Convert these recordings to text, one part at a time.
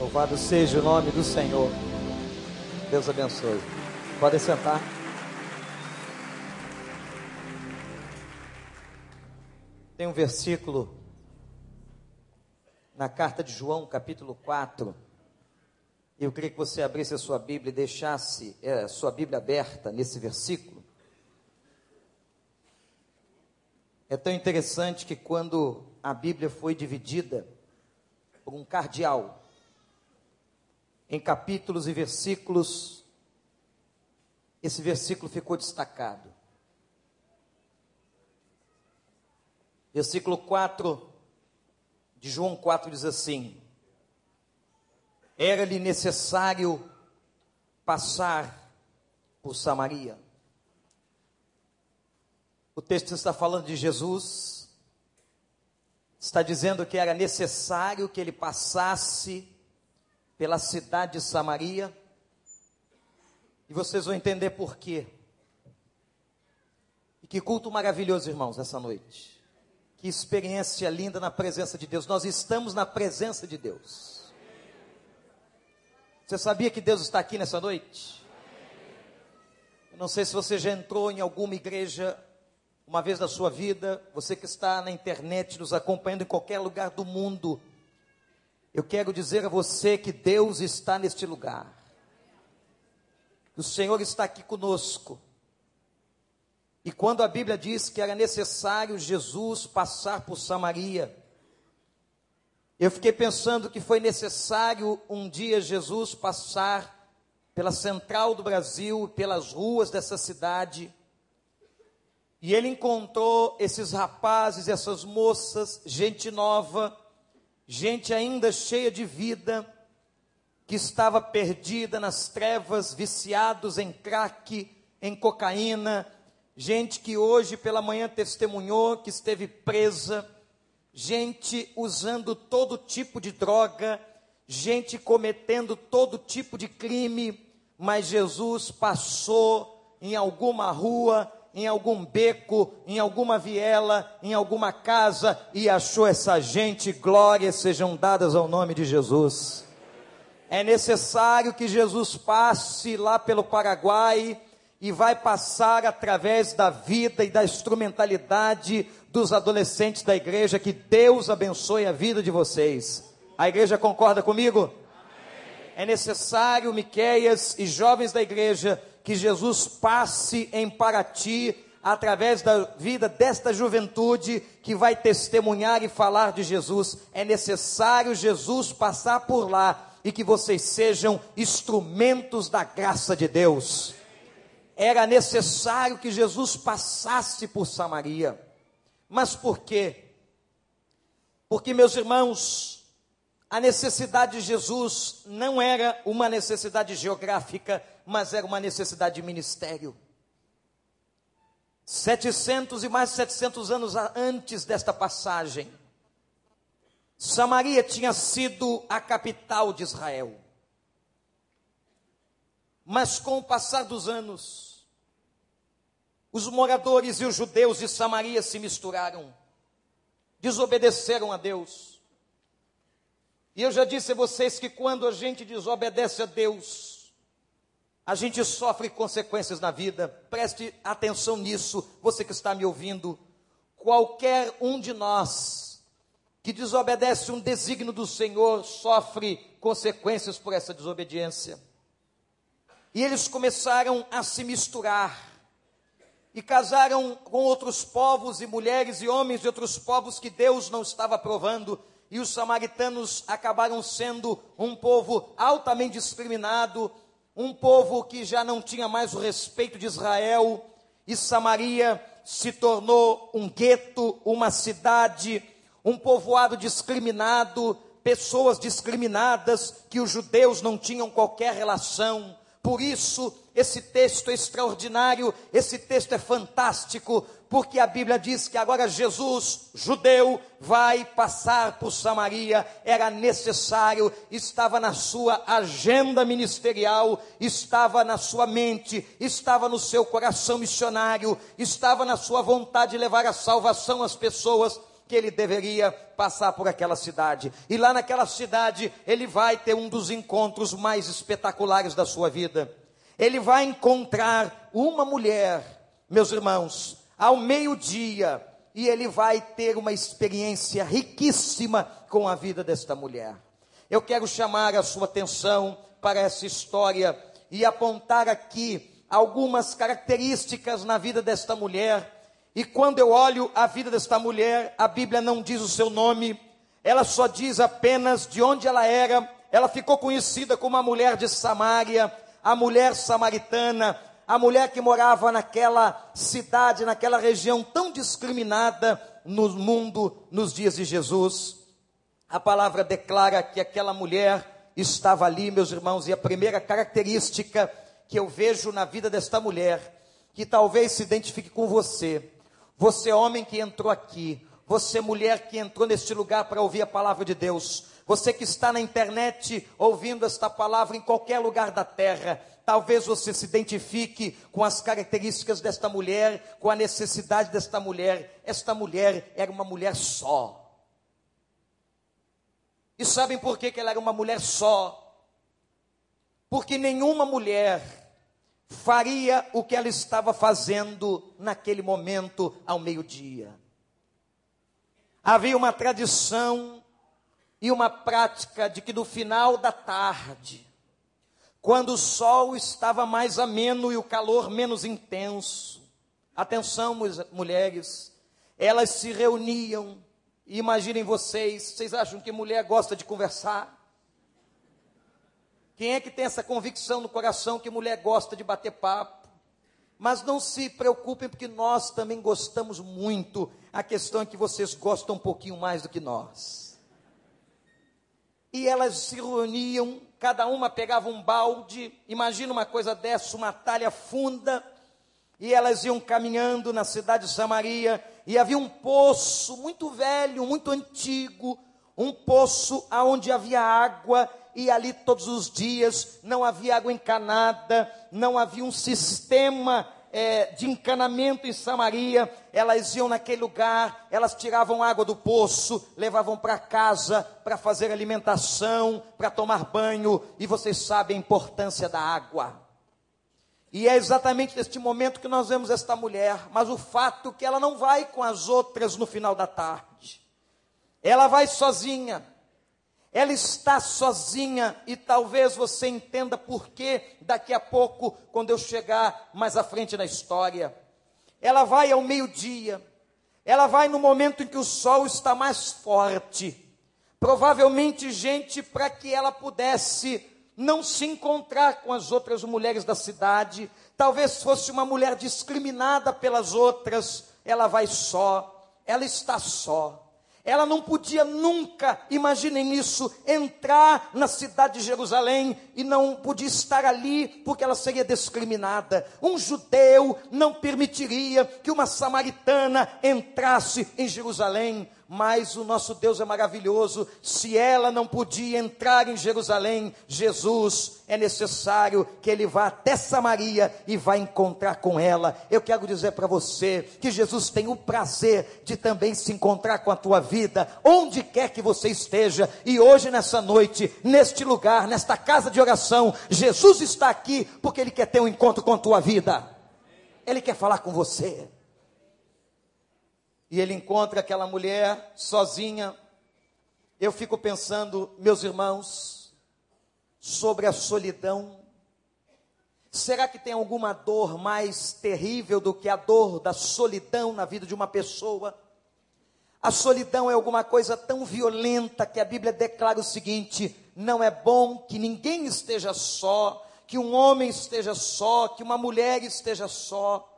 Louvado seja o nome do Senhor. Deus abençoe. Podem sentar. Tem um versículo na carta de João, capítulo 4. Eu queria que você abrisse a sua Bíblia e deixasse é, a sua Bíblia aberta nesse versículo. É tão interessante que quando a Bíblia foi dividida por um cardeal em capítulos e versículos, esse versículo ficou destacado. Versículo 4 de João 4 diz assim: Era-lhe necessário passar por Samaria. O texto está falando de Jesus, está dizendo que era necessário que ele passasse pela cidade de Samaria, e vocês vão entender por quê. E que culto maravilhoso, irmãos, essa noite. Que experiência linda na presença de Deus. Nós estamos na presença de Deus. Você sabia que Deus está aqui nessa noite? Eu não sei se você já entrou em alguma igreja uma vez na sua vida, você que está na internet nos acompanhando em qualquer lugar do mundo. Eu quero dizer a você que Deus está neste lugar. O Senhor está aqui conosco. E quando a Bíblia diz que era necessário Jesus passar por Samaria, eu fiquei pensando que foi necessário um dia Jesus passar pela central do Brasil, pelas ruas dessa cidade, e ele encontrou esses rapazes, essas moças, gente nova, gente ainda cheia de vida, que estava perdida nas trevas, viciados em crack, em cocaína, gente que hoje pela manhã testemunhou que esteve presa, gente usando todo tipo de droga, gente cometendo todo tipo de crime, mas Jesus passou em alguma rua, em algum beco, em alguma viela, em alguma casa e achou essa gente, glórias sejam dadas ao nome de Jesus. É necessário que Jesus passe lá pelo Paraguai, e vai passar através da vida e da instrumentalidade dos adolescentes da igreja. Que Deus abençoe a vida de vocês. A igreja concorda comigo? Amém. É necessário, Miqueias e jovens da igreja, que Jesus passe em Paraty através da vida desta juventude que vai testemunhar e falar de Jesus. É necessário Jesus passar por lá e que vocês sejam instrumentos da graça de Deus era necessário que Jesus passasse por Samaria. Mas por quê? Porque, meus irmãos, a necessidade de Jesus não era uma necessidade geográfica, mas era uma necessidade de ministério. 700 e mais de 700 anos antes desta passagem, Samaria tinha sido a capital de Israel. Mas com o passar dos anos, os moradores e os judeus de Samaria se misturaram, desobedeceram a Deus. E eu já disse a vocês que quando a gente desobedece a Deus, a gente sofre consequências na vida. Preste atenção nisso, você que está me ouvindo. Qualquer um de nós que desobedece um desígnio do Senhor sofre consequências por essa desobediência. E eles começaram a se misturar e casaram com outros povos e mulheres e homens de outros povos que Deus não estava aprovando, e os samaritanos acabaram sendo um povo altamente discriminado, um povo que já não tinha mais o respeito de Israel, e Samaria se tornou um gueto, uma cidade, um povoado discriminado, pessoas discriminadas que os judeus não tinham qualquer relação. Por isso, esse texto é extraordinário, esse texto é fantástico, porque a Bíblia diz que agora Jesus, judeu, vai passar por Samaria, era necessário, estava na sua agenda ministerial, estava na sua mente, estava no seu coração missionário, estava na sua vontade de levar a salvação às pessoas que ele deveria passar por aquela cidade. E lá naquela cidade, ele vai ter um dos encontros mais espetaculares da sua vida. Ele vai encontrar uma mulher, meus irmãos, ao meio-dia, e ele vai ter uma experiência riquíssima com a vida desta mulher. Eu quero chamar a sua atenção para essa história e apontar aqui algumas características na vida desta mulher e quando eu olho a vida desta mulher, a Bíblia não diz o seu nome, ela só diz apenas de onde ela era. Ela ficou conhecida como a mulher de Samaria, a mulher samaritana, a mulher que morava naquela cidade, naquela região tão discriminada no mundo nos dias de Jesus. A palavra declara que aquela mulher estava ali, meus irmãos, e a primeira característica que eu vejo na vida desta mulher, que talvez se identifique com você, você, homem que entrou aqui, você, mulher que entrou neste lugar para ouvir a palavra de Deus, você que está na internet ouvindo esta palavra em qualquer lugar da terra, talvez você se identifique com as características desta mulher, com a necessidade desta mulher. Esta mulher era uma mulher só. E sabem por que, ela era uma mulher só? Porque nenhuma mulher faria o que ela estava fazendo naquele momento ao meio-dia. Havia uma tradição e uma prática de que no final da tarde, quando o sol estava mais ameno e o calor menos intenso, atenção, mulheres, elas se reuniam. Imaginem vocês, vocês acham que mulher gosta de conversar? Quem é que tem essa convicção no coração que mulher gosta de bater papo? Mas não se preocupem, porque nós também gostamos muito. A questão é que vocês gostam um pouquinho mais do que nós. E elas se reuniam, cada uma pegava um balde, imagina uma coisa dessa, uma talha funda, e elas iam caminhando na cidade de Samaria, e havia um poço muito velho, muito antigo, um poço aonde havia água, e ali todos os dias não havia água encanada, não havia um sistema é, de encanamento em Samaria, elas iam naquele lugar, elas tiravam água do poço, levavam para casa para fazer alimentação, para tomar banho, e vocês sabem a importância da água. E é exatamente neste momento que nós vemos esta mulher, mas o fato é que ela não vai com as outras no final da tarde. Ela vai sozinha. Ela está sozinha e talvez você entenda por que daqui a pouco, quando eu chegar mais à frente na história. Ela vai ao meio-dia, ela vai no momento em que o sol está mais forte. Provavelmente, gente, para que ela pudesse não se encontrar com as outras mulheres da cidade, talvez fosse uma mulher discriminada pelas outras, ela vai só, ela está só. Ela não podia nunca, imaginem isso, entrar na cidade de Jerusalém e não podia estar ali porque ela seria discriminada. Um judeu não permitiria que uma samaritana entrasse em Jerusalém mas o nosso Deus é maravilhoso. Se ela não podia entrar em Jerusalém, Jesus é necessário que ele vá até Samaria e vá encontrar com ela. Eu quero dizer para você que Jesus tem o prazer de também se encontrar com a tua vida, onde quer que você esteja. E hoje, nessa noite, neste lugar, nesta casa de oração, Jesus está aqui porque ele quer ter um encontro com a tua vida. Ele quer falar com você e ele encontra aquela mulher sozinha. Eu fico pensando, meus irmãos, sobre a solidão. Será que tem alguma dor mais terrível do que a dor da solidão na vida de uma pessoa? A solidão é alguma coisa tão violenta que a Bíblia declara o seguinte: não é bom que ninguém esteja só, que um homem esteja só, que uma mulher esteja só.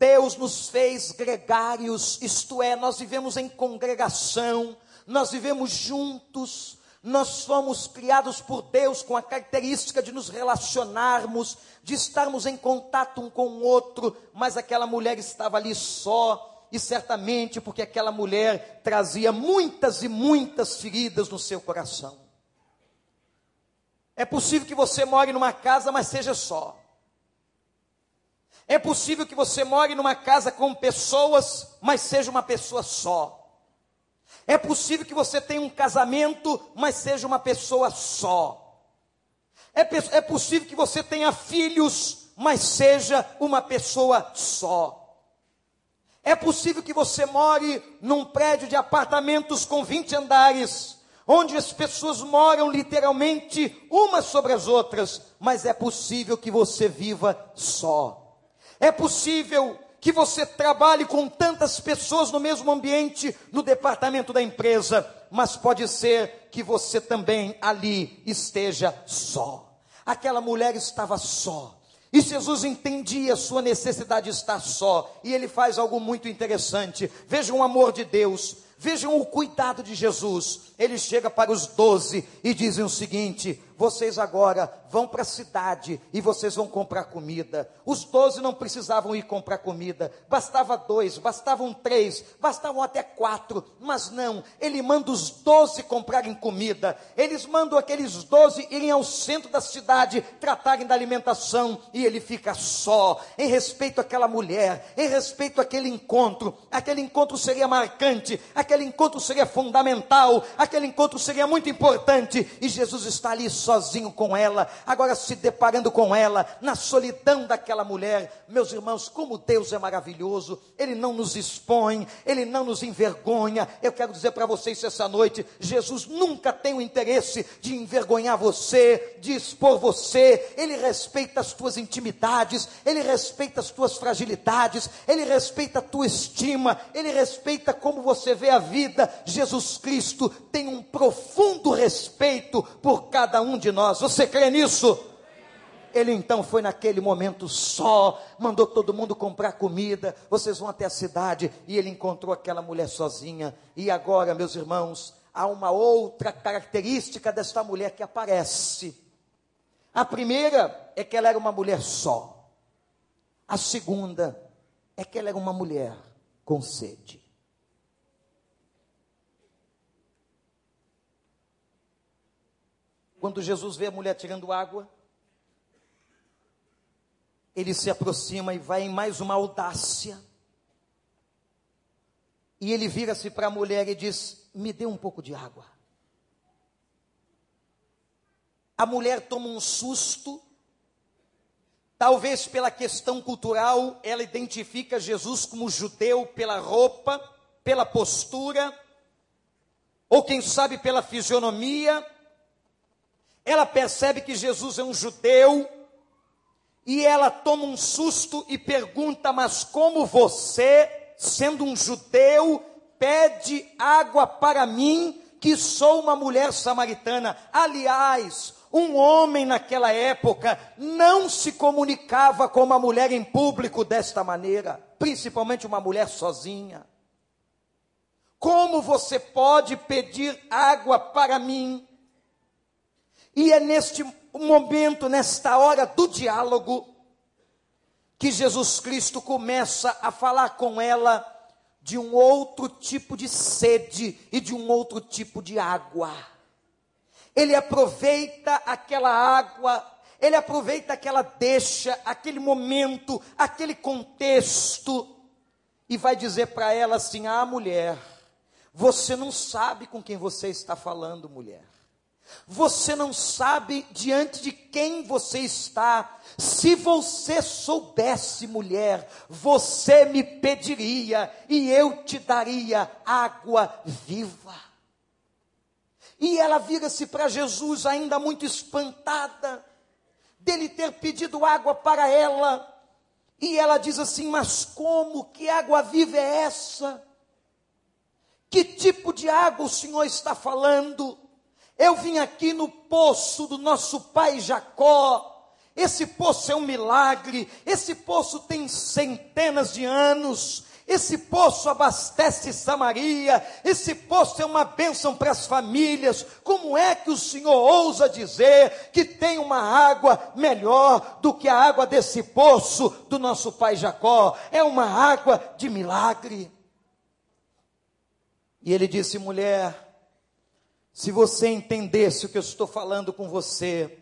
Deus nos fez gregários, isto é, nós vivemos em congregação, nós vivemos juntos, nós somos criados por Deus com a característica de nos relacionarmos, de estarmos em contato um com o outro, mas aquela mulher estava ali só, e certamente porque aquela mulher trazia muitas e muitas feridas no seu coração. É possível que você more numa casa, mas seja só. É possível que você more numa casa com pessoas, mas seja uma pessoa só. É possível que você tenha um casamento, mas seja uma pessoa só. É, é possível que você tenha filhos, mas seja uma pessoa só. É possível que você more num prédio de apartamentos com 20 andares, onde as pessoas moram literalmente umas sobre as outras, mas é possível que você viva só. É possível que você trabalhe com tantas pessoas no mesmo ambiente, no departamento da empresa, mas pode ser que você também ali esteja só. Aquela mulher estava só. E Jesus entendia a sua necessidade de estar só, e ele faz algo muito interessante. Veja o amor de Deus, vejam o cuidado de Jesus. Ele chega para os doze e dizem o seguinte: vocês agora vão para a cidade e vocês vão comprar comida. Os doze não precisavam ir comprar comida, bastava dois, bastavam três, bastavam até quatro, mas não, ele manda os doze comprarem comida, eles mandam aqueles doze irem ao centro da cidade, tratarem da alimentação, e ele fica só, em respeito àquela mulher, em respeito àquele encontro, aquele encontro seria marcante, aquele encontro seria fundamental, aquele encontro seria muito importante, e Jesus está ali só sozinho com ela, agora se deparando com ela, na solidão daquela mulher. Meus irmãos, como Deus é maravilhoso, Ele não nos expõe, Ele não nos envergonha. Eu quero dizer para vocês essa noite: Jesus nunca tem o interesse de envergonhar você, de expor você, Ele respeita as tuas intimidades, Ele respeita as tuas fragilidades, Ele respeita a tua estima, Ele respeita como você vê a vida. Jesus Cristo tem um profundo respeito por cada um de nós. Você crê nisso? Ele então foi naquele momento só, mandou todo mundo comprar comida. Vocês vão até a cidade e ele encontrou aquela mulher sozinha. E agora, meus irmãos, há uma outra característica desta mulher que aparece. A primeira é que ela era uma mulher só. A segunda é que ela era uma mulher com sede. Quando Jesus vê a mulher tirando água, ele se aproxima e vai em mais uma audácia. E ele vira-se para a mulher e diz: Me dê um pouco de água. A mulher toma um susto, talvez pela questão cultural, ela identifica Jesus como judeu pela roupa, pela postura, ou quem sabe pela fisionomia ela percebe que Jesus é um judeu e ela toma um susto e pergunta: Mas como você, sendo um judeu, pede água para mim, que sou uma mulher samaritana? Aliás, um homem naquela época não se comunicava com uma mulher em público desta maneira, principalmente uma mulher sozinha. Como você pode pedir água para mim? E é neste momento, nesta hora do diálogo, que Jesus Cristo começa a falar com ela de um outro tipo de sede e de um outro tipo de água. Ele aproveita aquela água, ele aproveita aquela deixa, aquele momento, aquele contexto, e vai dizer para ela assim: Ah, mulher, você não sabe com quem você está falando, mulher. Você não sabe diante de quem você está. Se você soubesse, mulher, você me pediria e eu te daria água viva. E ela vira-se para Jesus, ainda muito espantada, dele ter pedido água para ela. E ela diz assim: Mas como? Que água viva é essa? Que tipo de água o Senhor está falando? Eu vim aqui no poço do nosso pai Jacó. Esse poço é um milagre. Esse poço tem centenas de anos. Esse poço abastece Samaria. Esse poço é uma bênção para as famílias. Como é que o Senhor ousa dizer que tem uma água melhor do que a água desse poço do nosso pai Jacó? É uma água de milagre. E ele disse: mulher, se você entendesse o que eu estou falando com você,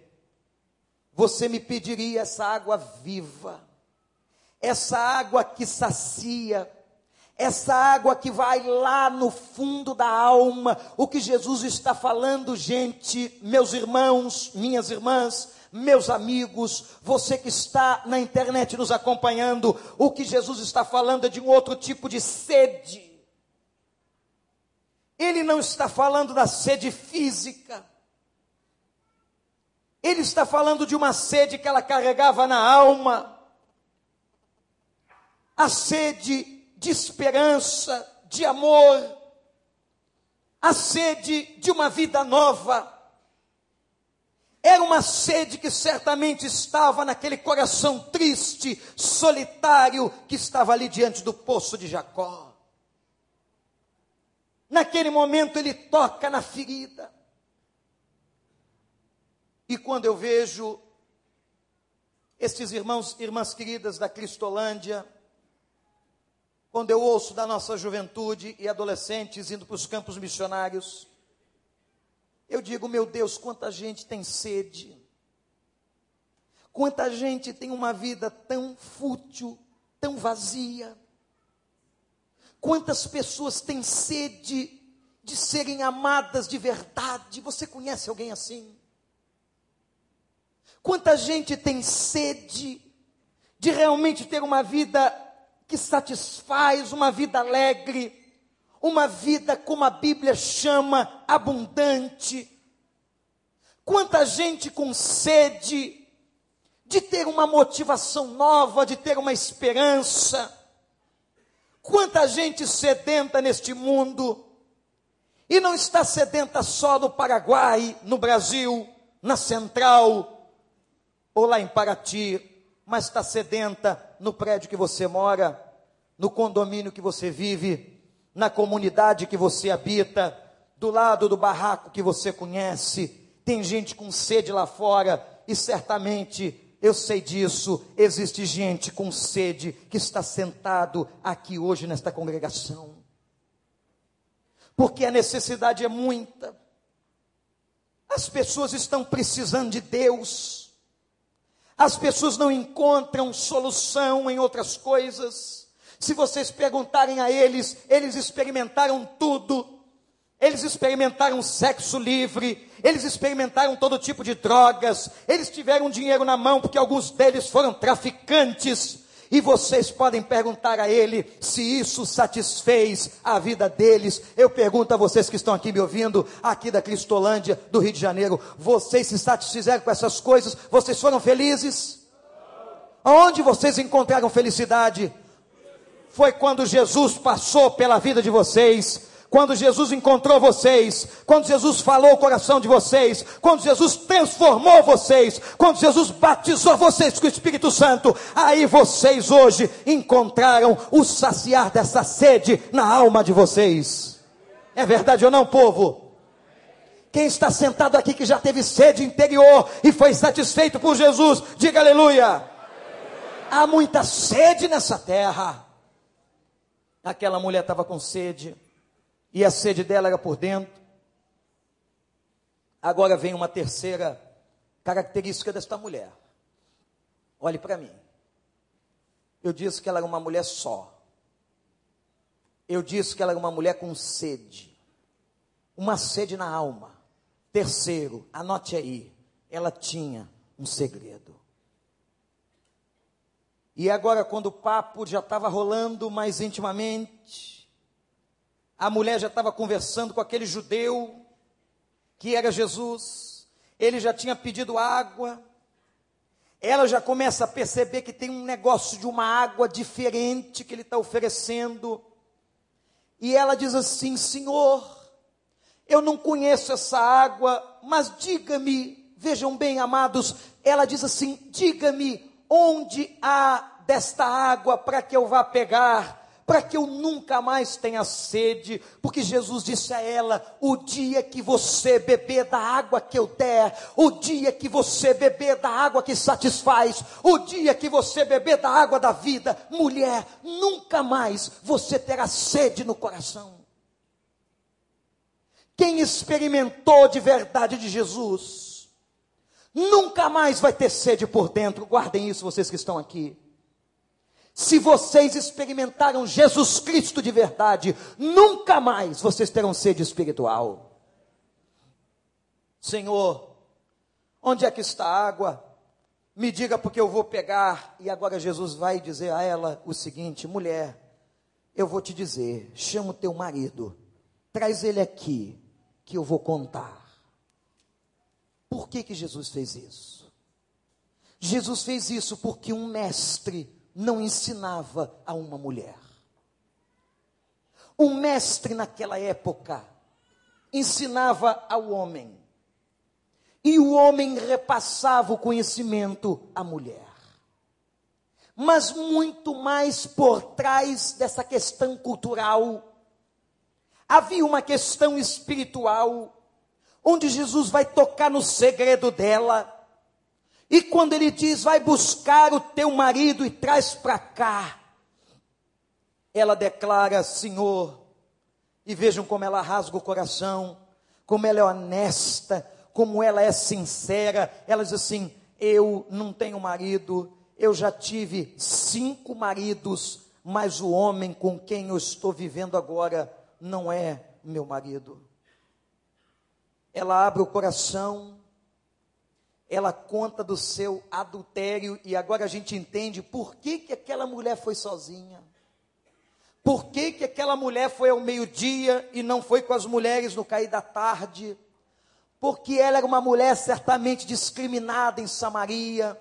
você me pediria essa água viva, essa água que sacia, essa água que vai lá no fundo da alma. O que Jesus está falando, gente, meus irmãos, minhas irmãs, meus amigos, você que está na internet nos acompanhando, o que Jesus está falando é de um outro tipo de sede. Ele não está falando da sede física. Ele está falando de uma sede que ela carregava na alma. A sede de esperança, de amor, a sede de uma vida nova. Era uma sede que certamente estava naquele coração triste, solitário, que estava ali diante do poço de Jacó. Naquele momento ele toca na ferida. E quando eu vejo estes irmãos, irmãs queridas da Cristolândia, quando eu ouço da nossa juventude e adolescentes indo para os campos missionários, eu digo, meu Deus, quanta gente tem sede, quanta gente tem uma vida tão fútil, tão vazia, quantas pessoas têm sede de serem amadas de verdade. Você conhece alguém assim? Quanta gente tem sede de realmente ter uma vida que satisfaz uma vida alegre, uma vida como a Bíblia chama abundante. Quanta gente com sede de ter uma motivação nova, de ter uma esperança. Quanta gente sedenta neste mundo. E não está sedenta só no Paraguai, no Brasil, na Central, ou lá em Paraty, mas está sedenta no prédio que você mora, no condomínio que você vive, na comunidade que você habita, do lado do barraco que você conhece. Tem gente com sede lá fora e certamente eu sei disso. Existe gente com sede que está sentado aqui hoje nesta congregação. Porque a necessidade é muita. As pessoas estão precisando de Deus. As pessoas não encontram solução em outras coisas. Se vocês perguntarem a eles, eles experimentaram tudo. Eles experimentaram sexo livre, eles experimentaram todo tipo de drogas, eles tiveram dinheiro na mão porque alguns deles foram traficantes. E vocês podem perguntar a ele se isso satisfez a vida deles. Eu pergunto a vocês que estão aqui me ouvindo, aqui da Cristolândia, do Rio de Janeiro, vocês se satisfizeram com essas coisas? Vocês foram felizes? Onde vocês encontraram felicidade? Foi quando Jesus passou pela vida de vocês quando Jesus encontrou vocês, quando Jesus falou o coração de vocês, quando Jesus transformou vocês, quando Jesus batizou vocês com o Espírito Santo, aí vocês hoje encontraram o saciar dessa sede na alma de vocês. É verdade ou não, povo? Quem está sentado aqui que já teve sede interior e foi satisfeito por Jesus, diga aleluia. Há muita sede nessa terra. Aquela mulher estava com sede e a sede dela era por dentro. Agora vem uma terceira característica desta mulher. Olhe para mim. Eu disse que ela era uma mulher só. Eu disse que ela era uma mulher com sede. Uma sede na alma. Terceiro, anote aí. Ela tinha um segredo. E agora, quando o papo já estava rolando mais intimamente, a mulher já estava conversando com aquele judeu que era Jesus. Ele já tinha pedido água. Ela já começa a perceber que tem um negócio de uma água diferente que ele está oferecendo. E ela diz assim: Senhor, eu não conheço essa água, mas diga-me, vejam bem, amados, ela diz assim: diga-me onde há desta água para que eu vá pegar para que eu nunca mais tenha sede, porque Jesus disse a ela: o dia que você beber da água que eu der, o dia que você beber da água que satisfaz, o dia que você beber da água da vida, mulher, nunca mais você terá sede no coração. Quem experimentou de verdade de Jesus, nunca mais vai ter sede por dentro, guardem isso vocês que estão aqui. Se vocês experimentaram Jesus Cristo de verdade, nunca mais vocês terão sede espiritual. Senhor, onde é que está a água? Me diga porque eu vou pegar. E agora Jesus vai dizer a ela o seguinte: mulher, eu vou te dizer, chama o teu marido, traz ele aqui, que eu vou contar. Por que que Jesus fez isso? Jesus fez isso porque um mestre não ensinava a uma mulher. Um mestre naquela época ensinava ao homem, e o homem repassava o conhecimento à mulher. Mas muito mais por trás dessa questão cultural, havia uma questão espiritual, onde Jesus vai tocar no segredo dela e quando ele diz, vai buscar o teu marido e traz para cá, ela declara, Senhor, e vejam como ela rasga o coração, como ela é honesta, como ela é sincera. Ela diz assim: Eu não tenho marido, eu já tive cinco maridos, mas o homem com quem eu estou vivendo agora não é meu marido. Ela abre o coração, ela conta do seu adultério e agora a gente entende por que, que aquela mulher foi sozinha. Por que, que aquela mulher foi ao meio-dia e não foi com as mulheres no cair da tarde? Porque ela era uma mulher certamente discriminada em Samaria,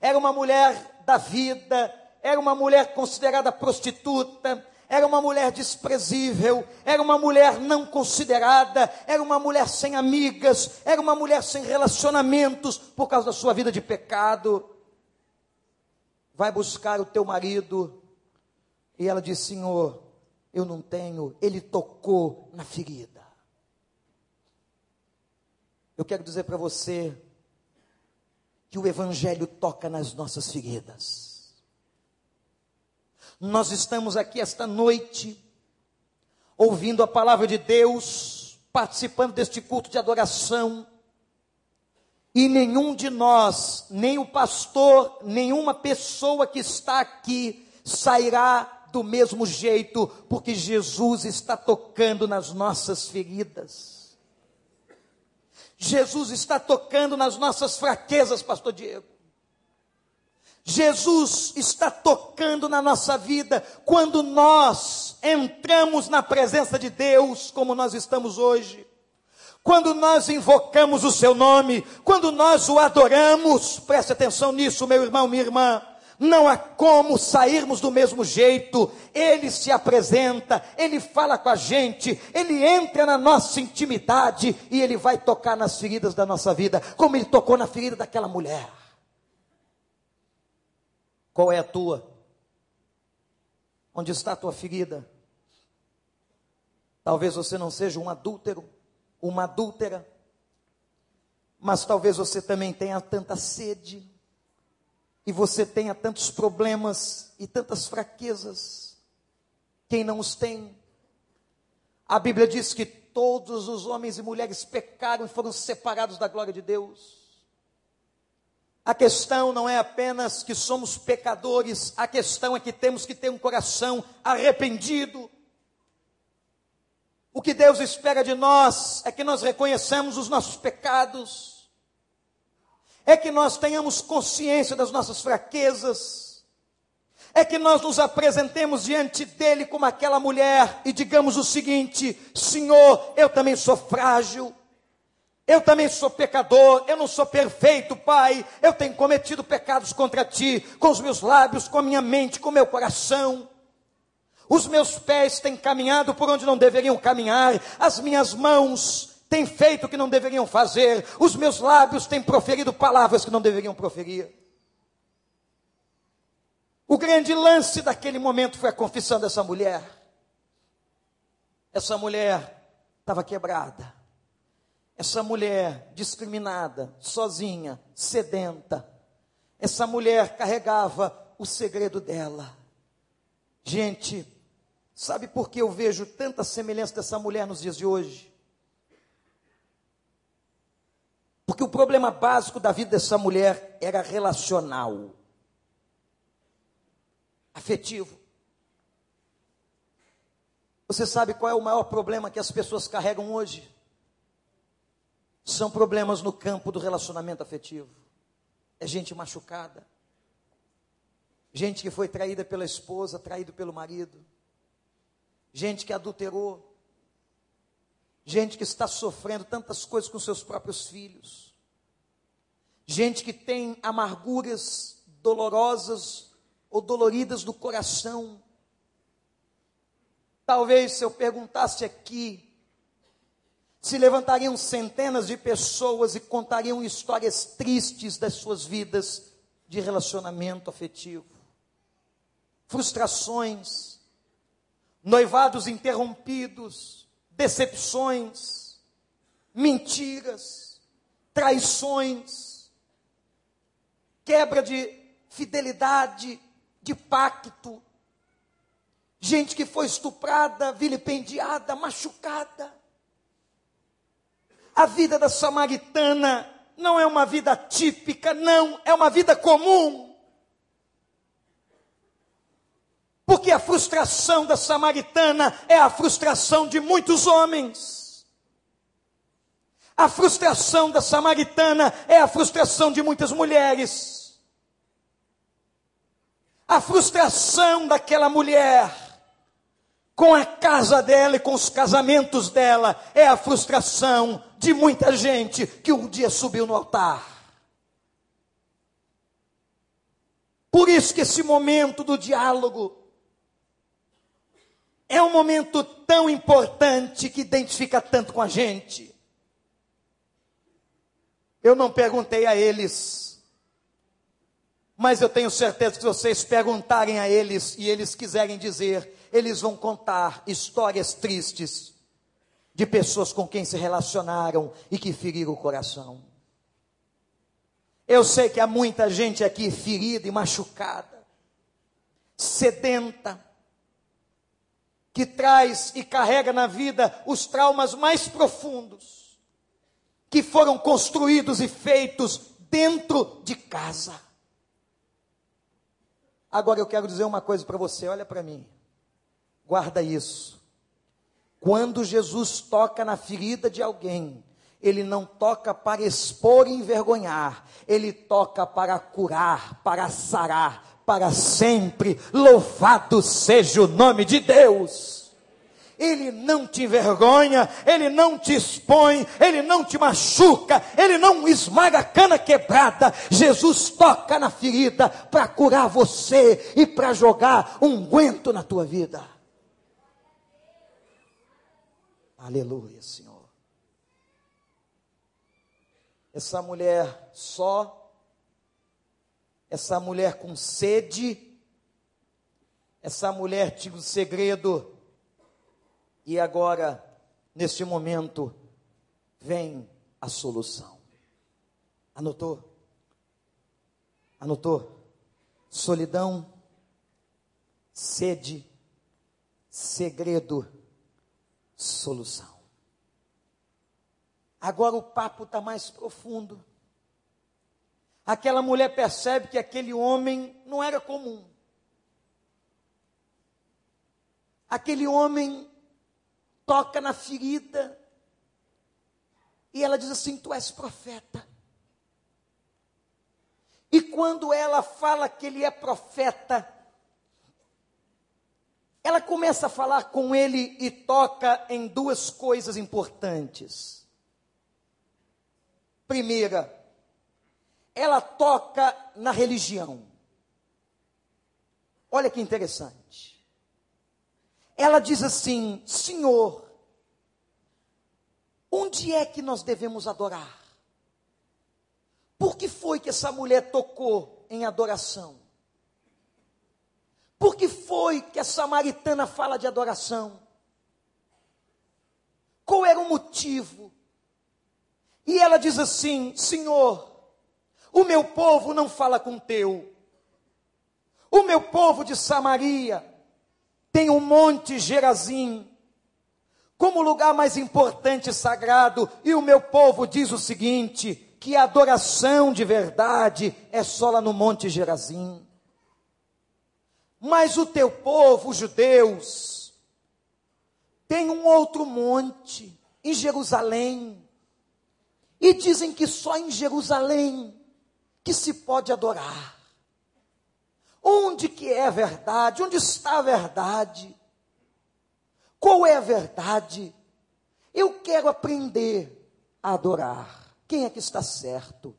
era uma mulher da vida, era uma mulher considerada prostituta, era uma mulher desprezível, era uma mulher não considerada, era uma mulher sem amigas, era uma mulher sem relacionamentos por causa da sua vida de pecado. Vai buscar o teu marido. E ela diz: Senhor, eu não tenho. Ele tocou na ferida. Eu quero dizer para você que o Evangelho toca nas nossas feridas. Nós estamos aqui esta noite, ouvindo a palavra de Deus, participando deste culto de adoração, e nenhum de nós, nem o pastor, nenhuma pessoa que está aqui, sairá do mesmo jeito, porque Jesus está tocando nas nossas feridas. Jesus está tocando nas nossas fraquezas, Pastor Diego. Jesus está tocando na nossa vida quando nós entramos na presença de Deus, como nós estamos hoje. Quando nós invocamos o seu nome, quando nós o adoramos, preste atenção nisso, meu irmão, minha irmã. Não há como sairmos do mesmo jeito. Ele se apresenta, ele fala com a gente, ele entra na nossa intimidade e ele vai tocar nas feridas da nossa vida, como ele tocou na ferida daquela mulher. Qual é a tua? Onde está a tua ferida? Talvez você não seja um adúltero, uma adúltera, mas talvez você também tenha tanta sede, e você tenha tantos problemas e tantas fraquezas. Quem não os tem? A Bíblia diz que todos os homens e mulheres pecaram e foram separados da glória de Deus. A questão não é apenas que somos pecadores, a questão é que temos que ter um coração arrependido. O que Deus espera de nós é que nós reconheçamos os nossos pecados, é que nós tenhamos consciência das nossas fraquezas, é que nós nos apresentemos diante dele como aquela mulher e digamos o seguinte: Senhor, eu também sou frágil. Eu também sou pecador, eu não sou perfeito, Pai. Eu tenho cometido pecados contra ti, com os meus lábios, com a minha mente, com o meu coração. Os meus pés têm caminhado por onde não deveriam caminhar, as minhas mãos têm feito o que não deveriam fazer, os meus lábios têm proferido palavras que não deveriam proferir. O grande lance daquele momento foi a confissão dessa mulher. Essa mulher estava quebrada essa mulher discriminada, sozinha, sedenta, essa mulher carregava o segredo dela. Gente, sabe por que eu vejo tanta semelhança dessa mulher nos dias de hoje? Porque o problema básico da vida dessa mulher era relacional. Afetivo. Você sabe qual é o maior problema que as pessoas carregam hoje? São problemas no campo do relacionamento afetivo. É gente machucada. Gente que foi traída pela esposa, traído pelo marido. Gente que adulterou. Gente que está sofrendo tantas coisas com seus próprios filhos. Gente que tem amarguras dolorosas ou doloridas do coração. Talvez se eu perguntasse aqui, se levantariam centenas de pessoas e contariam histórias tristes das suas vidas de relacionamento afetivo, frustrações, noivados interrompidos, decepções, mentiras, traições, quebra de fidelidade, de pacto, gente que foi estuprada, vilipendiada, machucada. A vida da samaritana não é uma vida típica, não, é uma vida comum. Porque a frustração da samaritana é a frustração de muitos homens. A frustração da samaritana é a frustração de muitas mulheres. A frustração daquela mulher com a casa dela e com os casamentos dela é a frustração de muita gente que um dia subiu no altar. Por isso que esse momento do diálogo é um momento tão importante que identifica tanto com a gente. Eu não perguntei a eles, mas eu tenho certeza que se vocês perguntarem a eles e eles quiserem dizer, eles vão contar histórias tristes de pessoas com quem se relacionaram e que feriram o coração. Eu sei que há muita gente aqui ferida e machucada, sedenta, que traz e carrega na vida os traumas mais profundos, que foram construídos e feitos dentro de casa. Agora eu quero dizer uma coisa para você, olha para mim, guarda isso. Quando Jesus toca na ferida de alguém, ele não toca para expor e envergonhar, ele toca para curar, para sarar, para sempre. Louvado seja o nome de Deus. Ele não te envergonha, ele não te expõe, ele não te machuca, ele não esmaga a cana quebrada. Jesus toca na ferida para curar você e para jogar um guento na tua vida. Aleluia, Senhor. Essa mulher só essa mulher com sede, essa mulher tinha um segredo, e agora, neste momento, vem a solução. Anotou? Anotou? Solidão, sede, segredo, solução. Agora o papo está mais profundo aquela mulher percebe que aquele homem não era comum. Aquele homem toca na ferida e ela diz assim: Tu és profeta. E quando ela fala que ele é profeta, ela começa a falar com ele e toca em duas coisas importantes. Primeira, ela toca na religião. Olha que interessante. Ela diz assim: Senhor, onde é que nós devemos adorar? Por que foi que essa mulher tocou em adoração? Por que foi que a samaritana fala de adoração? Qual era o motivo? E ela diz assim: Senhor, o meu povo não fala com teu. O meu povo de Samaria tem um monte Gerazim como lugar mais importante e sagrado, e o meu povo diz o seguinte: que a adoração de verdade é só lá no Monte Gerazim. Mas o teu povo, os judeus, tem um outro monte em Jerusalém. E dizem que só em Jerusalém que se pode adorar. Onde que é a verdade? Onde está a verdade? Qual é a verdade? Eu quero aprender a adorar. Quem é que está certo?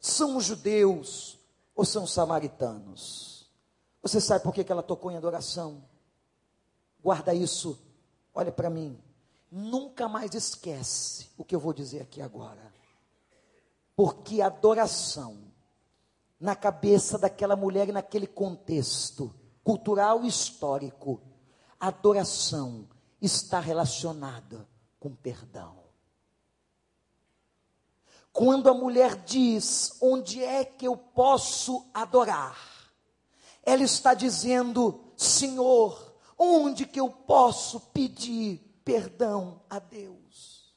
São os judeus ou são os samaritanos? Você sabe por que ela tocou em adoração? Guarda isso, olha para mim. Nunca mais esquece o que eu vou dizer aqui agora. Porque adoração, na cabeça daquela mulher e naquele contexto cultural e histórico, adoração está relacionada com perdão. Quando a mulher diz: Onde é que eu posso adorar? Ela está dizendo: Senhor, onde que eu posso pedir perdão a Deus?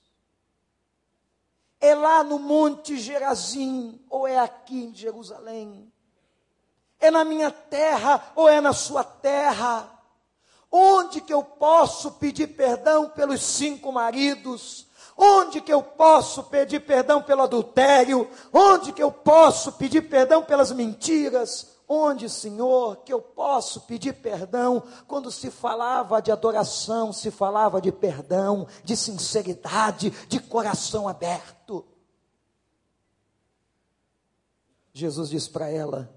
É lá no Monte Gerazim ou é aqui em Jerusalém? É na minha terra ou é na sua terra? Onde que eu posso pedir perdão pelos cinco maridos? Onde que eu posso pedir perdão pelo adultério? Onde que eu posso pedir perdão pelas mentiras? Onde, Senhor, que eu posso pedir perdão quando se falava de adoração, se falava de perdão, de sinceridade, de coração aberto? Jesus diz para ela: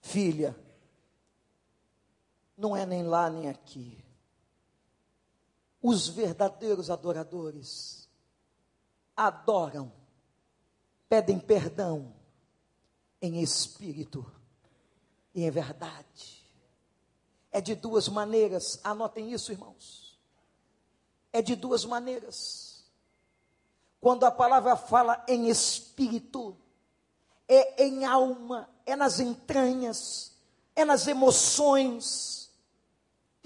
Filha, não é nem lá nem aqui. Os verdadeiros adoradores adoram, pedem perdão em espírito e em verdade. É de duas maneiras, anotem isso, irmãos. É de duas maneiras. Quando a palavra fala em espírito, é em alma, é nas entranhas, é nas emoções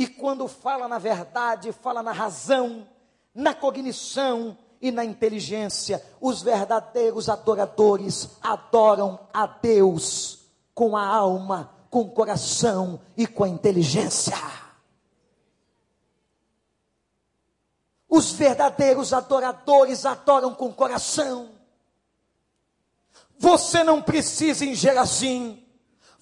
e quando fala na verdade, fala na razão, na cognição e na inteligência. Os verdadeiros adoradores adoram a Deus com a alma, com o coração e com a inteligência. Os verdadeiros adoradores adoram com o coração. Você não precisa em Gerazim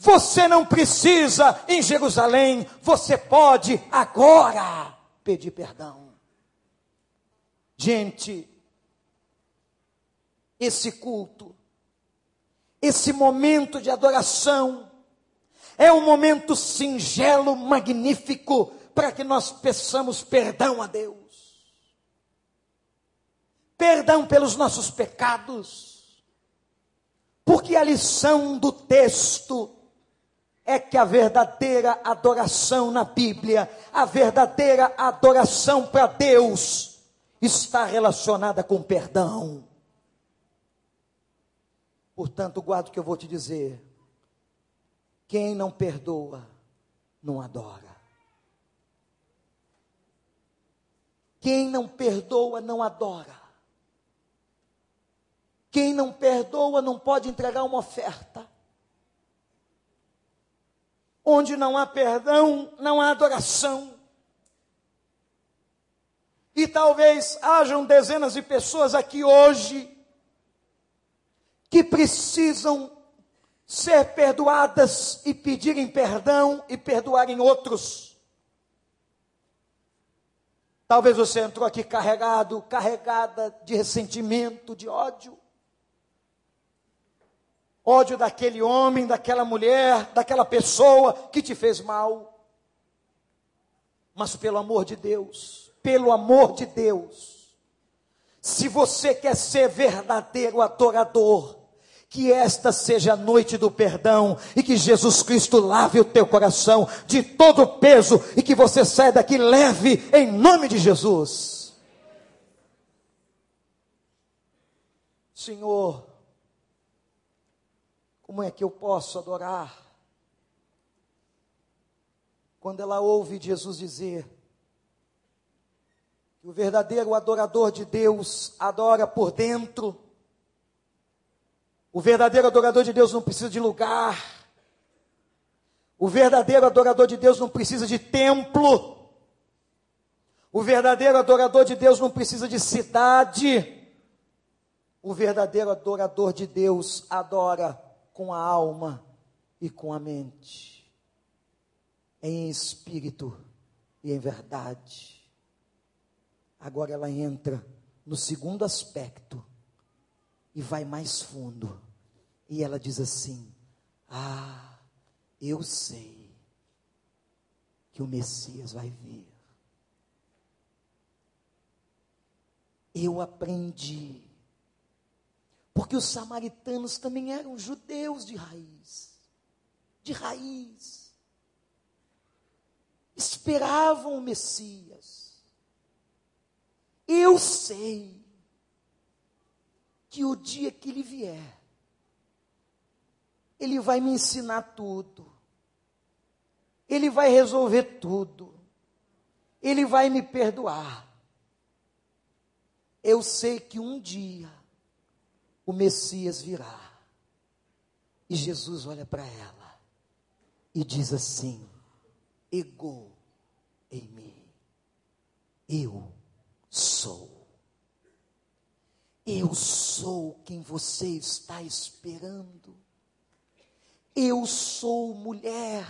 você não precisa em Jerusalém, você pode agora pedir perdão. Gente, esse culto, esse momento de adoração, é um momento singelo, magnífico, para que nós peçamos perdão a Deus. Perdão pelos nossos pecados, porque a lição do texto é que a verdadeira adoração na Bíblia, a verdadeira adoração para Deus, está relacionada com perdão. Portanto, guarda o que eu vou te dizer. Quem não perdoa, não adora. Quem não perdoa, não adora. Quem não perdoa, não pode entregar uma oferta. Onde não há perdão, não há adoração. E talvez hajam dezenas de pessoas aqui hoje que precisam ser perdoadas e pedirem perdão e perdoarem outros. Talvez você entrou aqui carregado, carregada de ressentimento, de ódio ódio daquele homem, daquela mulher, daquela pessoa que te fez mal. Mas pelo amor de Deus, pelo amor de Deus, se você quer ser verdadeiro adorador, que esta seja a noite do perdão e que Jesus Cristo lave o teu coração de todo o peso e que você saia daqui leve em nome de Jesus. Senhor, como é que eu posso adorar? Quando ela ouve Jesus dizer que o verdadeiro adorador de Deus adora por dentro, o verdadeiro adorador de Deus não precisa de lugar, O verdadeiro adorador de Deus não precisa de templo. O verdadeiro adorador de Deus não precisa de cidade. O verdadeiro adorador de Deus adora com a alma e com a mente, em espírito e em verdade. Agora ela entra no segundo aspecto e vai mais fundo. E ela diz assim: Ah, eu sei que o Messias vai vir. Eu aprendi. Porque os samaritanos também eram judeus de raiz. De raiz. Esperavam o Messias. Eu sei que o dia que ele vier, ele vai me ensinar tudo. Ele vai resolver tudo. Ele vai me perdoar. Eu sei que um dia o Messias virá. E Jesus olha para ela e diz assim: Ego em mim, eu sou. Eu sou quem você está esperando. Eu sou mulher,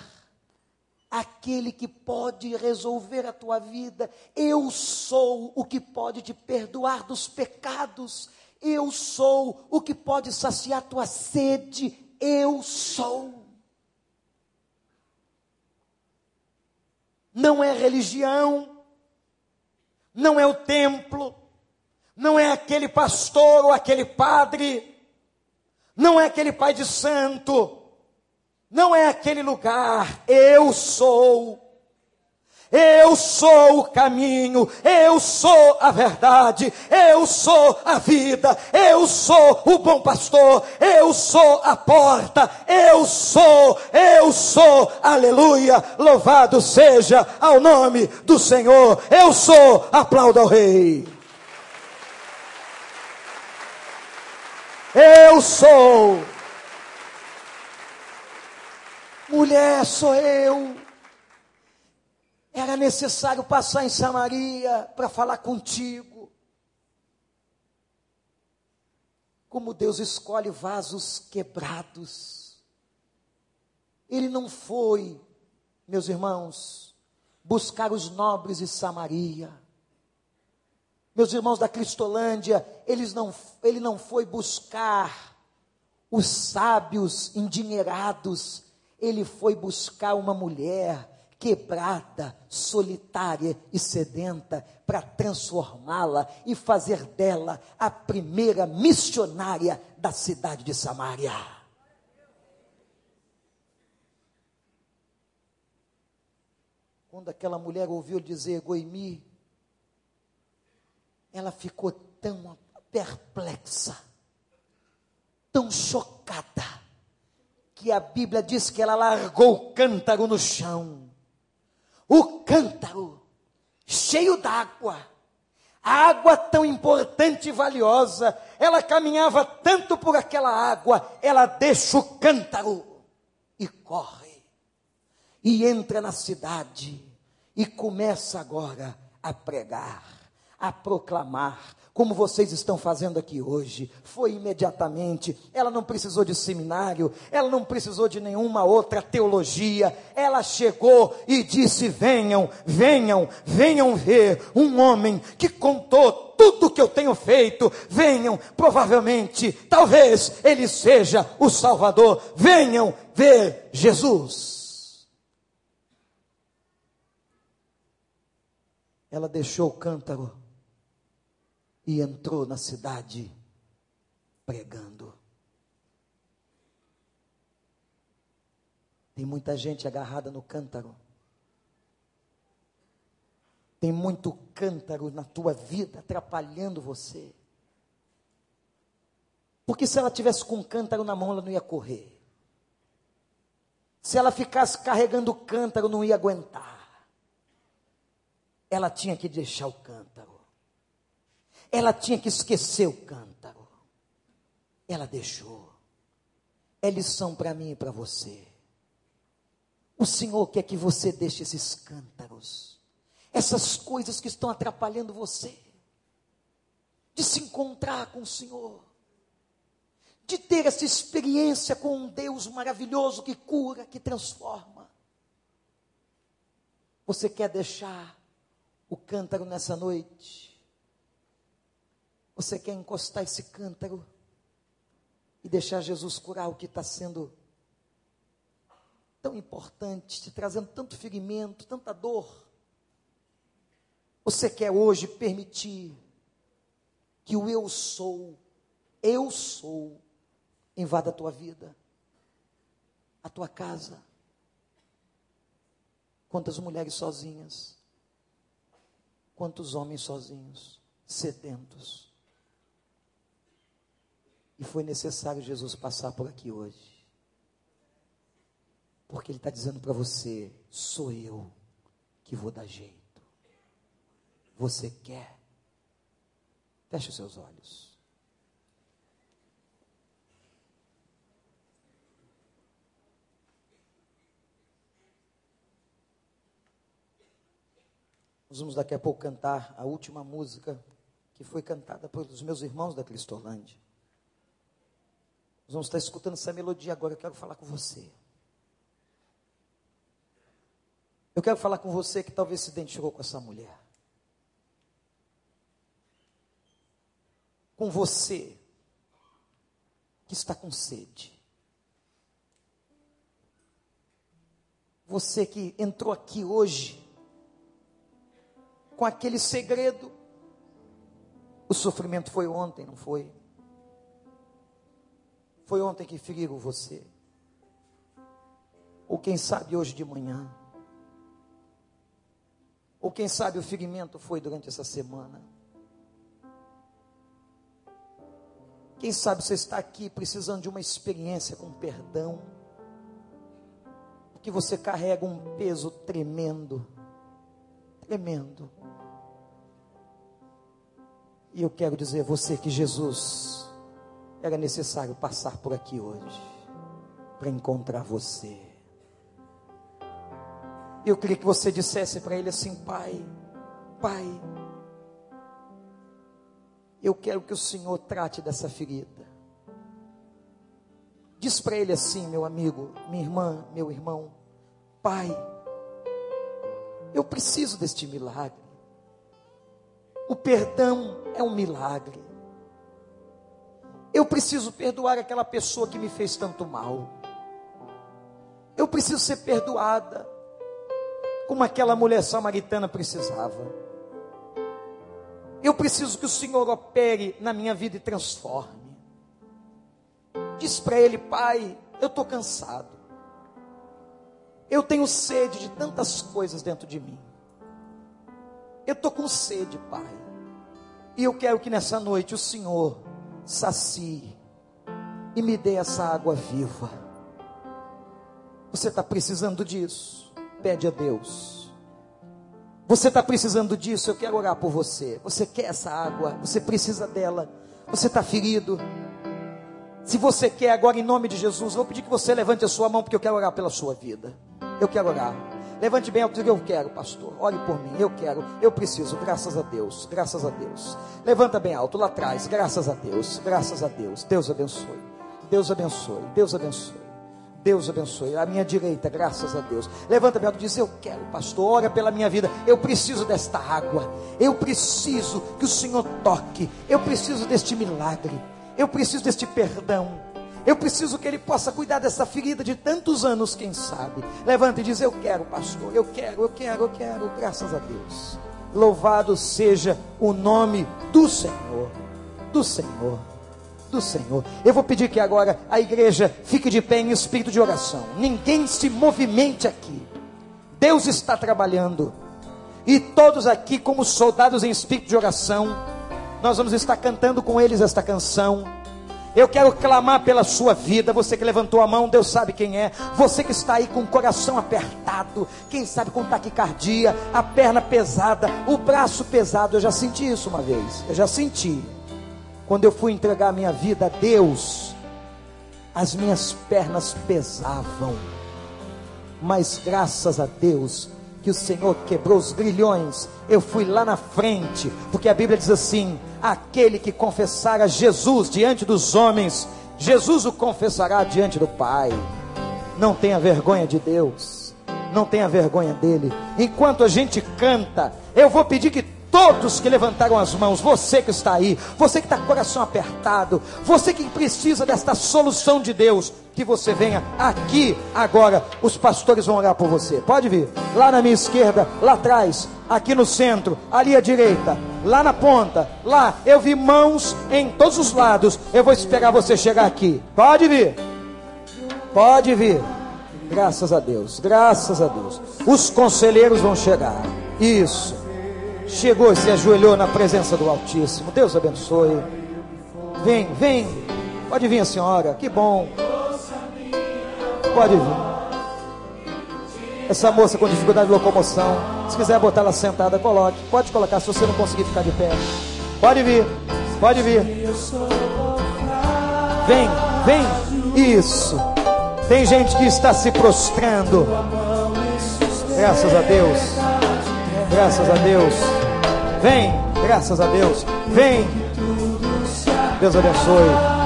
aquele que pode resolver a tua vida. Eu sou o que pode te perdoar dos pecados. Eu sou o que pode saciar tua sede. Eu sou. Não é religião, não é o templo, não é aquele pastor ou aquele padre, não é aquele pai de santo, não é aquele lugar. Eu sou. Eu sou o caminho, eu sou a verdade, eu sou a vida, eu sou o bom pastor, eu sou a porta, eu sou, eu sou, aleluia, louvado seja ao nome do Senhor, eu sou, aplauda o Rei. Eu sou. Mulher, sou eu. Era necessário passar em Samaria para falar contigo. Como Deus escolhe vasos quebrados. Ele não foi, meus irmãos, buscar os nobres de Samaria. Meus irmãos da Cristolândia, eles não, ele não foi buscar os sábios endinheirados, ele foi buscar uma mulher quebrada, solitária e sedenta, para transformá-la e fazer dela a primeira missionária da cidade de Samaria. Quando aquela mulher ouviu dizer Goimi, ela ficou tão perplexa, tão chocada, que a Bíblia diz que ela largou o cântaro no chão. O cântaro cheio d'água, água tão importante e valiosa, ela caminhava tanto por aquela água, ela deixa o cântaro e corre, e entra na cidade, e começa agora a pregar, a proclamar como vocês estão fazendo aqui hoje. Foi imediatamente, ela não precisou de seminário, ela não precisou de nenhuma outra teologia, ela chegou e disse: Venham, venham, venham ver um homem que contou tudo que eu tenho feito, venham, provavelmente, talvez ele seja o Salvador, venham ver Jesus. Ela deixou o cântaro e entrou na cidade pregando. Tem muita gente agarrada no cântaro. Tem muito cântaro na tua vida atrapalhando você. Porque se ela tivesse com um cântaro na mão, ela não ia correr. Se ela ficasse carregando o cântaro, não ia aguentar. Ela tinha que deixar o cântaro. Ela tinha que esquecer o cântaro. Ela deixou. É lição para mim e para você. O Senhor quer que você deixe esses cântaros, essas coisas que estão atrapalhando você, de se encontrar com o Senhor, de ter essa experiência com um Deus maravilhoso que cura, que transforma. Você quer deixar o cântaro nessa noite? Você quer encostar esse cântaro e deixar Jesus curar o que está sendo tão importante, te trazendo tanto ferimento, tanta dor. Você quer hoje permitir que o eu sou, eu sou, invada a tua vida, a tua casa. Quantas mulheres sozinhas, quantos homens sozinhos, sedentos. E foi necessário Jesus passar por aqui hoje porque Ele está dizendo para você: sou eu que vou dar jeito. Você quer? Feche os seus olhos. Nós vamos daqui a pouco cantar a última música que foi cantada pelos meus irmãos da Cristolândia. Nós vamos estar escutando essa melodia agora. Eu quero falar com você. Eu quero falar com você que talvez se identificou com essa mulher. Com você que está com sede. Você que entrou aqui hoje com aquele segredo. O sofrimento foi ontem, não foi? Foi ontem que feriram você. Ou quem sabe hoje de manhã. Ou quem sabe o ferimento foi durante essa semana. Quem sabe você está aqui precisando de uma experiência com perdão. Porque você carrega um peso tremendo. Tremendo. E eu quero dizer a você que Jesus era necessário passar por aqui hoje para encontrar você. Eu queria que você dissesse para ele assim: Pai, Pai, eu quero que o Senhor trate dessa ferida. Diz para ele assim, meu amigo, minha irmã, meu irmão: Pai, eu preciso deste milagre. O perdão é um milagre. Eu preciso perdoar aquela pessoa que me fez tanto mal. Eu preciso ser perdoada como aquela mulher samaritana precisava. Eu preciso que o Senhor opere na minha vida e transforme. Diz para ele, Pai, eu estou cansado. Eu tenho sede de tantas coisas dentro de mim. Eu estou com sede, Pai. E eu quero que nessa noite o Senhor sacie e me dê essa água viva. Você está precisando disso. Pede a Deus. Você está precisando disso, eu quero orar por você. Você quer essa água, você precisa dela. Você está ferido. Se você quer agora, em nome de Jesus, vou pedir que você levante a sua mão, porque eu quero orar pela sua vida. Eu quero orar. Levante bem alto e diga: Eu quero, pastor. Ore por mim. Eu quero. Eu preciso. Graças a Deus. Graças a Deus. Levanta bem alto lá atrás. Graças a Deus. Graças a Deus. Deus abençoe. Deus abençoe. Deus abençoe. Deus abençoe. A minha direita, graças a Deus. Levanta bem alto e diz: Eu quero, pastor, ora pela minha vida. Eu preciso desta água. Eu preciso que o Senhor toque. Eu preciso deste milagre. Eu preciso deste perdão. Eu preciso que Ele possa cuidar dessa ferida de tantos anos, quem sabe. Levanta e diz: Eu quero, pastor. Eu quero, eu quero, eu quero. Graças a Deus. Louvado seja o nome do Senhor. Do Senhor do Senhor. Eu vou pedir que agora a igreja fique de pé em espírito de oração. Ninguém se movimente aqui. Deus está trabalhando. E todos aqui, como soldados em espírito de oração, nós vamos estar cantando com eles esta canção. Eu quero clamar pela sua vida. Você que levantou a mão, Deus sabe quem é. Você que está aí com o coração apertado, quem sabe com taquicardia, a perna pesada, o braço pesado. Eu já senti isso uma vez. Eu já senti. Quando eu fui entregar a minha vida a Deus, as minhas pernas pesavam. Mas graças a Deus que o Senhor quebrou os grilhões. Eu fui lá na frente, porque a Bíblia diz assim: aquele que confessar a Jesus diante dos homens, Jesus o confessará diante do Pai. Não tenha vergonha de Deus, não tenha vergonha dele. Enquanto a gente canta, eu vou pedir que todos que levantaram as mãos, você que está aí, você que está com o coração apertado, você que precisa desta solução de Deus, que você venha aqui agora. Os pastores vão orar por você. Pode vir. Lá na minha esquerda, lá atrás, aqui no centro, ali à direita, lá na ponta, lá. Eu vi mãos em todos os lados. Eu vou esperar você chegar aqui. Pode vir. Pode vir. Graças a Deus. Graças a Deus. Os conselheiros vão chegar. Isso chegou e se ajoelhou na presença do Altíssimo. Deus abençoe. Vem, vem. Pode vir a senhora. Que bom. Pode vir. Essa moça com dificuldade de locomoção. Se quiser botar ela sentada, coloque. Pode colocar se você não conseguir ficar de pé. Pode vir. Pode vir. Vem, vem. Isso. Tem gente que está se prostrando. Graças a Deus. Graças a Deus. Vem, graças a Deus. Vem. Deus abençoe.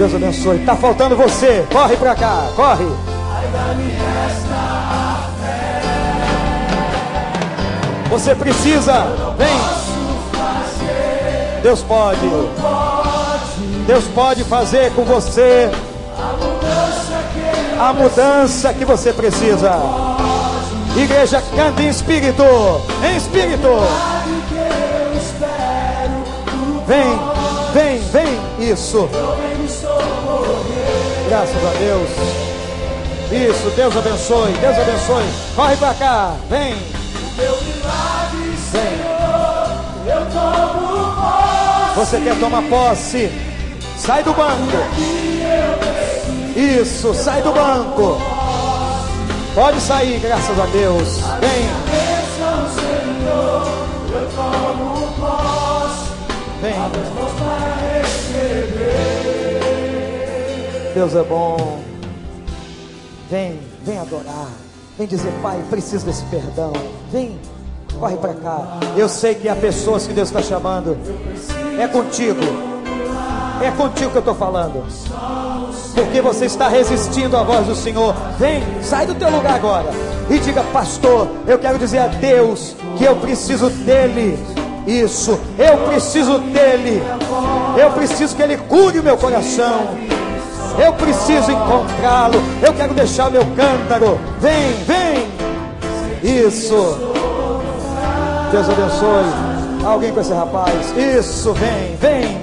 Deus abençoe. Tá faltando você. Corre para cá, corre. Você precisa. Vem. Deus pode. Deus pode fazer com você a mudança que você precisa. Igreja, canta em espírito. Em espírito. Vem, vem, vem. Isso. Graças a Deus. Isso, Deus abençoe. Deus abençoe. Corre para cá. Vem. Vem. Você quer tomar posse? Sai do banco. Isso, sai do banco. Pode sair, graças a Deus. Vem. Vem. Deus é bom. Vem, vem adorar. Vem dizer, Pai, preciso desse perdão. Vem, corre para cá. Eu sei que há pessoas que Deus está chamando. É contigo. É contigo que eu estou falando. Porque você está resistindo à voz do Senhor. Vem, sai do teu lugar agora. E diga, pastor, eu quero dizer a Deus que eu preciso dele. Isso, eu preciso dele. Eu preciso que ele cure o meu coração. Eu preciso encontrá-lo. Eu quero deixar meu cântaro. Vem, vem. Isso. Deus abençoe. Alguém com esse rapaz. Isso, vem, vem.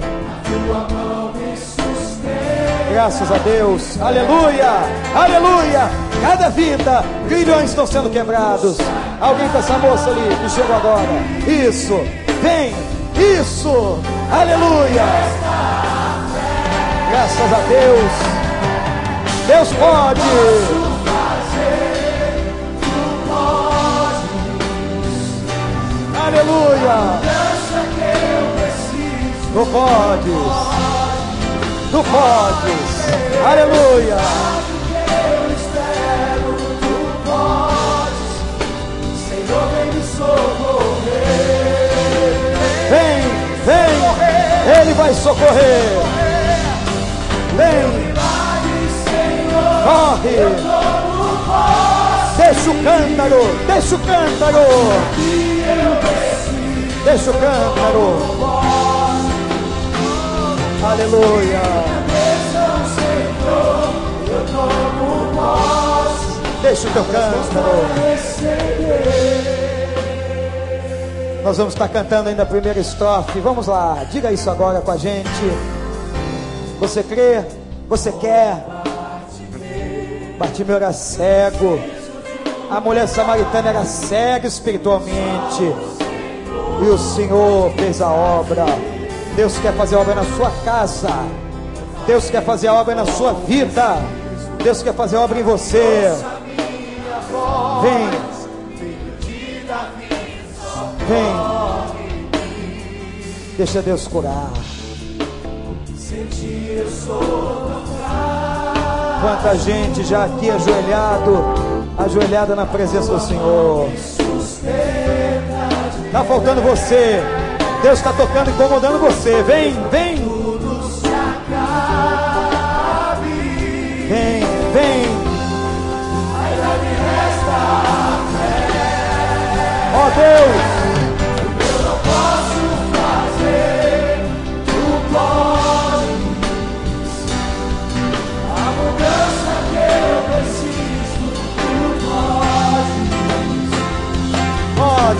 Graças a Deus. Aleluia. Aleluia. Cada vida, grilhões estão sendo quebrados. Alguém com essa moça ali que chegou agora. Isso. Vem. Isso. Aleluia. Graças a Deus. Deus pode. Aleluia. Tu podes. Tu podes. Aleluia. Vem, vem, Ele vai socorrer. Vem, corre. Deixa o cântaro, deixa o cântaro. Deixa o cântaro. Aleluia. Deixa o teu cântaro. Nós vamos estar cantando ainda a primeira estrofe. Vamos lá, diga isso agora com a gente. Você crê? Você quer? Bartimeu era cego. A mulher samaritana era cega espiritualmente. E o Senhor fez a obra. Deus quer fazer a obra na sua casa. Deus quer fazer a obra na sua vida. Deus quer fazer a obra em você. Vem. Vem. Deixa Deus curar. Quanta gente já aqui ajoelhado ajoelhada na presença do Senhor. Está faltando você. Deus está tocando, incomodando você. Vem, vem. Vem, vem. Ó oh, Deus.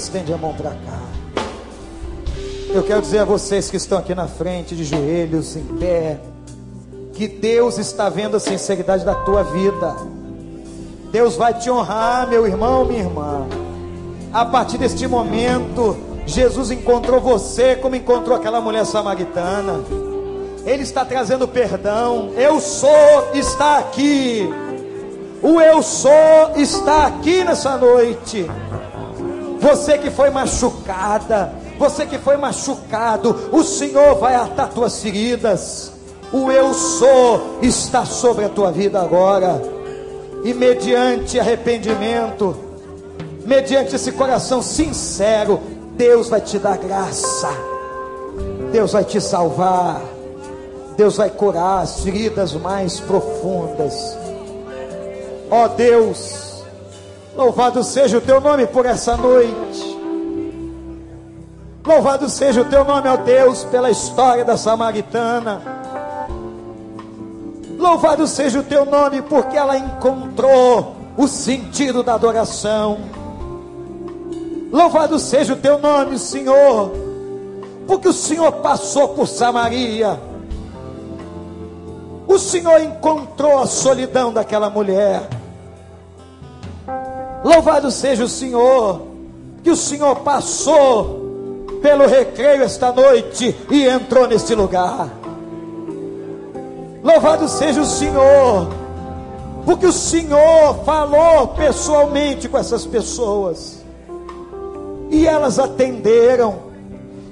estende a mão para cá. Eu quero dizer a vocês que estão aqui na frente, de joelhos, em pé, que Deus está vendo a sinceridade da tua vida. Deus vai te honrar, meu irmão, minha irmã. A partir deste momento, Jesus encontrou você como encontrou aquela mulher samaritana. Ele está trazendo perdão. Eu sou está aqui. O eu sou está aqui nessa noite. Você que foi machucada, você que foi machucado, o Senhor vai atar tuas feridas. O eu sou está sobre a tua vida agora. E mediante arrependimento, mediante esse coração sincero, Deus vai te dar graça. Deus vai te salvar. Deus vai curar as feridas mais profundas. Ó oh Deus, Louvado seja o teu nome por essa noite. Louvado seja o teu nome, ó Deus, pela história da samaritana. Louvado seja o teu nome, porque ela encontrou o sentido da adoração. Louvado seja o teu nome, Senhor, porque o Senhor passou por Samaria. O Senhor encontrou a solidão daquela mulher. Louvado seja o Senhor, que o Senhor passou pelo recreio esta noite e entrou neste lugar. Louvado seja o Senhor, porque o Senhor falou pessoalmente com essas pessoas, e elas atenderam,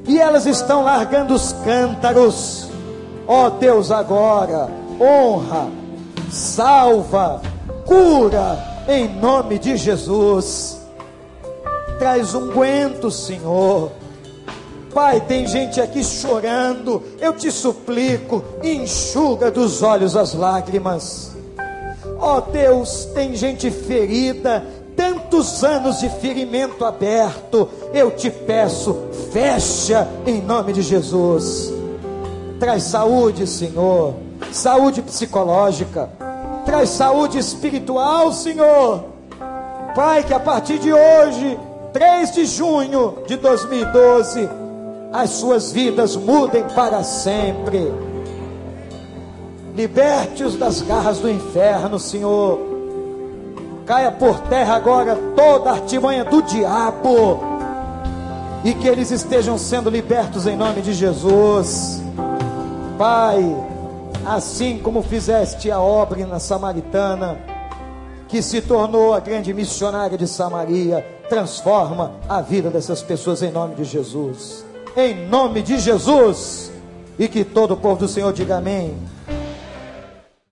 e elas estão largando os cântaros. Ó oh, Deus, agora, honra, salva, cura, em nome de Jesus. Traz unguento, Senhor. Pai, tem gente aqui chorando. Eu te suplico, enxuga dos olhos as lágrimas. Ó oh, Deus, tem gente ferida, tantos anos de ferimento aberto. Eu te peço, fecha em nome de Jesus. Traz saúde, Senhor, saúde psicológica traz saúde espiritual, Senhor. Pai, que a partir de hoje, 3 de junho de 2012, as suas vidas mudem para sempre. Liberte-os das garras do inferno, Senhor. Caia por terra agora toda a artimanha do diabo. E que eles estejam sendo libertos em nome de Jesus. Pai, assim como fizeste a obra na Samaritana, que se tornou a grande missionária de Samaria, transforma a vida dessas pessoas em nome de Jesus. Em nome de Jesus. E que todo o povo do Senhor diga amém.